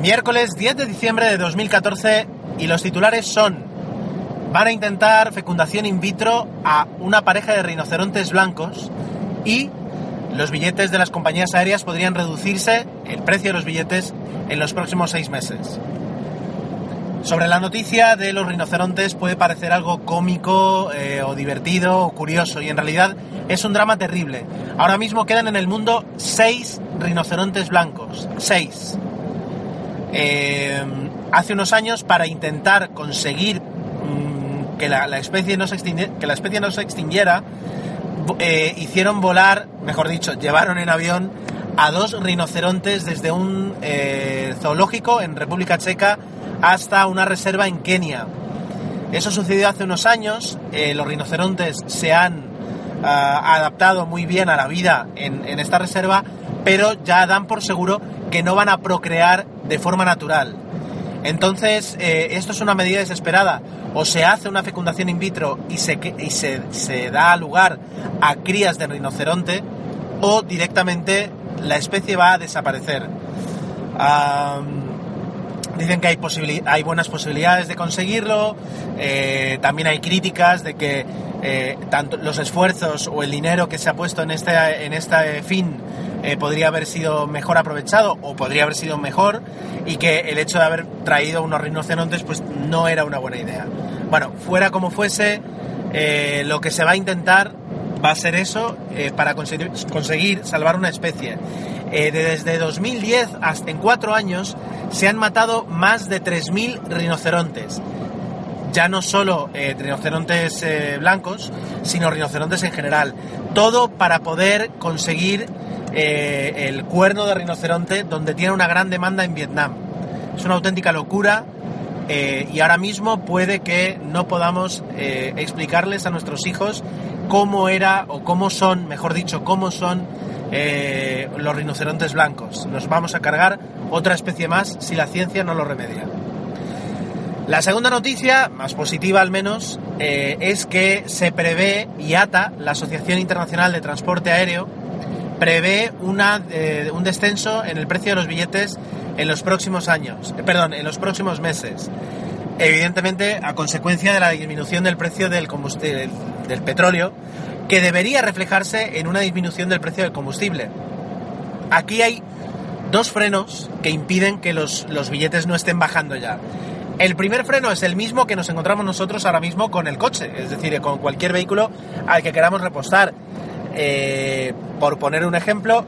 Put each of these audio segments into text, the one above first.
Miércoles 10 de diciembre de 2014 y los titulares son van a intentar fecundación in vitro a una pareja de rinocerontes blancos y los billetes de las compañías aéreas podrían reducirse, el precio de los billetes, en los próximos seis meses. Sobre la noticia de los rinocerontes puede parecer algo cómico eh, o divertido o curioso y en realidad es un drama terrible. Ahora mismo quedan en el mundo seis rinocerontes blancos. Seis. Eh, hace unos años para intentar conseguir mm, que, la, especie no se que la especie no se extinguiera, eh, hicieron volar, mejor dicho, llevaron en avión a dos rinocerontes desde un zoológico en República Checa hasta una reserva en Kenia. Eso sucedió hace unos años, eh, los rinocerontes se han ah, adaptado muy bien a la vida en, esta reserva, pero ya dan por seguro que no van a procrear de forma natural. Entonces, eh, esto es una medida desesperada. O se hace una fecundación in vitro y se, y se, da lugar a crías de rinoceronte, o directamente la especie va a desaparecer. Dicen que hay, hay buenas posibilidades de conseguirlo, eh, también hay críticas de que eh, tanto los esfuerzos o el dinero que se ha puesto en este, en este fin eh, podría haber sido mejor aprovechado o podría haber sido mejor y que el hecho de haber traído unos rinocerontes pues no era una buena idea. Bueno, fuera como fuese, lo que se va a intentar va a ser eso para conseguir, salvar una especie. desde 2010 hasta en cuatro años se han matado más de 3.000 rinocerontes. Ya no solo eh, rinocerontes eh, blancos, sino rinocerontes en general. Todo para poder conseguir eh, el cuerno de rinoceronte donde tiene una gran demanda en Vietnam. Es una auténtica locura y ahora mismo puede que no podamos explicarles a nuestros hijos cómo era o cómo son, mejor dicho, cómo son los rinocerontes blancos. Nos vamos a cargar otra especie más si la ciencia no lo remedia. La segunda noticia, más positiva al menos, eh, es que se prevé, IATA, la Asociación Internacional de Transporte Aéreo, prevé una, eh, un descenso en el precio de los billetes en los próximos años, eh, perdón, en los próximos meses. Evidentemente, a consecuencia de la disminución del precio del, combustible, del petróleo, que debería reflejarse en una disminución del precio del combustible. Aquí hay dos frenos que impiden que los, billetes no estén bajando ya. El primer freno es el mismo que nos encontramos nosotros ahora mismo con el coche, es decir, con cualquier vehículo al que queramos repostar. Eh, por poner un ejemplo,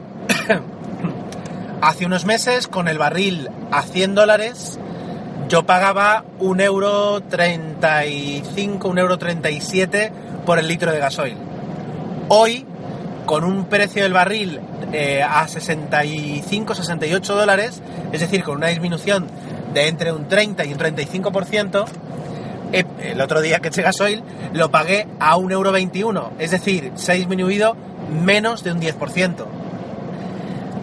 hace unos meses con el barril a 100 dólares yo pagaba un euro 35, un euro 37 por el litro de gasoil. Hoy, con un precio del barril eh, a 65, 68 dólares, es decir, con una disminución de entre un 30 y un 35%, eh, el otro día que eché gasoil lo pagué a 1,21€, es decir, se ha disminuido menos de un 10%.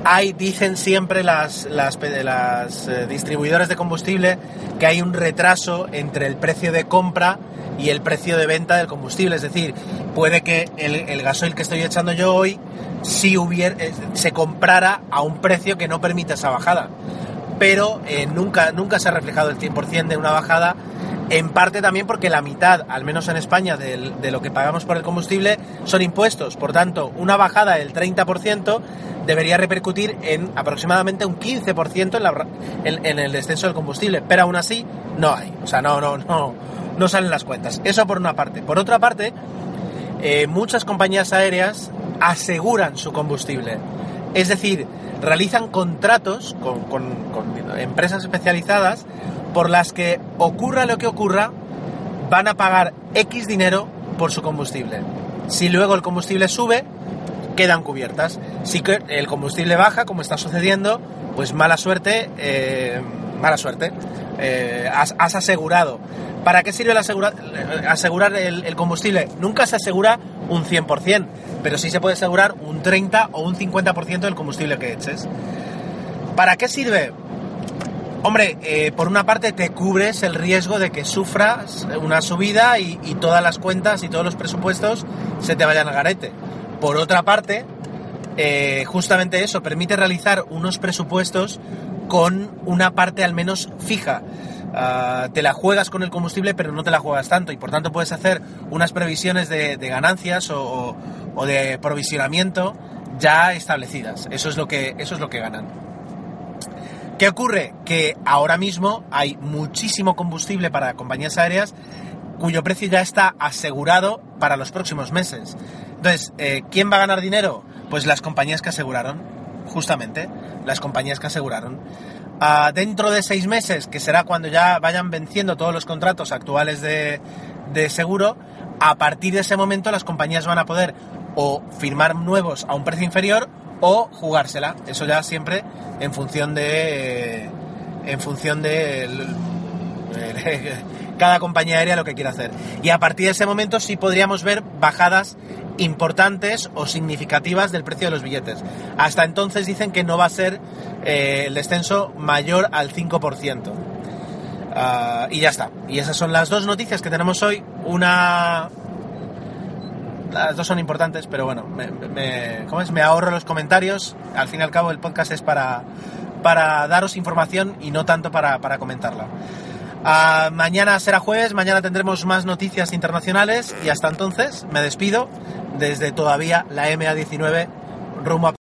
Hay, dicen siempre las, las, las eh, distribuidoras de combustible que hay un retraso entre el precio de compra y el precio de venta del combustible. Es decir, puede que el, gasoil que estoy echando yo hoy si hubiera, eh, se comprara a un precio que no permite esa bajada. Pero eh, nunca, nunca se ha reflejado el 100% de una bajada, en parte también porque la mitad, al menos en España, de, lo que pagamos por el combustible son impuestos. Por tanto, una bajada del 30% debería repercutir en aproximadamente un 15% en, el descenso del combustible. Pero aún así, no hay. O sea, no, no, no, no salen las cuentas. Eso por una parte. Por otra parte, eh, muchas compañías aéreas aseguran su combustible. Es decir, realizan contratos con, empresas especializadas por las que ocurra lo que ocurra, van a pagar X dinero por su combustible. Si luego el combustible sube, quedan cubiertas. Si el combustible baja, como está sucediendo, pues mala suerte, eh, mala suerte. Eh, has, asegurado. ¿Para qué sirve asegurar el, combustible? Nunca se asegura un 100%, pero sí se puede asegurar un 30 o un 50% del combustible que eches. ¿Para qué sirve? Hombre, eh, por una parte te cubres el riesgo de que sufras una subida y, todas las cuentas y todos los presupuestos se te vayan al garete. Por otra parte, eh, justamente eso permite realizar unos presupuestos con una parte al menos fija. Ah, te la juegas con el combustible, pero no te la juegas tanto y por tanto puedes hacer unas previsiones de, ganancias o, o, de provisionamiento ya establecidas. Eso es lo que, eso es lo que ganan. ¿Qué ocurre? Que ahora mismo hay muchísimo combustible para compañías aéreas cuyo precio ya está asegurado para los próximos meses. Entonces, eh, ¿quién va a ganar dinero? Pues las compañías que aseguraron, justamente, las compañías que aseguraron. Ah, dentro de seis meses, que será cuando ya vayan venciendo todos los contratos actuales de, de seguro, a partir de ese momento las compañías van a poder o firmar nuevos a un precio inferior o jugársela. Eso ya siempre en función de. En función de. cada compañía aérea lo que quiera hacer. Y a partir de ese momento sí podríamos ver bajadas importantes o significativas del precio de los billetes. Hasta entonces dicen que no va a ser eh, el descenso mayor al 5%. Ah, y ya está. Y esas son las dos noticias que tenemos hoy. Una... Las dos son importantes, pero bueno, me, ¿cómo es? me ahorro los comentarios. Al fin y al cabo el podcast es para, para daros información y no tanto para, para comentarla. Ah, mañana será jueves, mañana tendremos más noticias internacionales y hasta entonces me despido desde todavía la MA19 rumbo a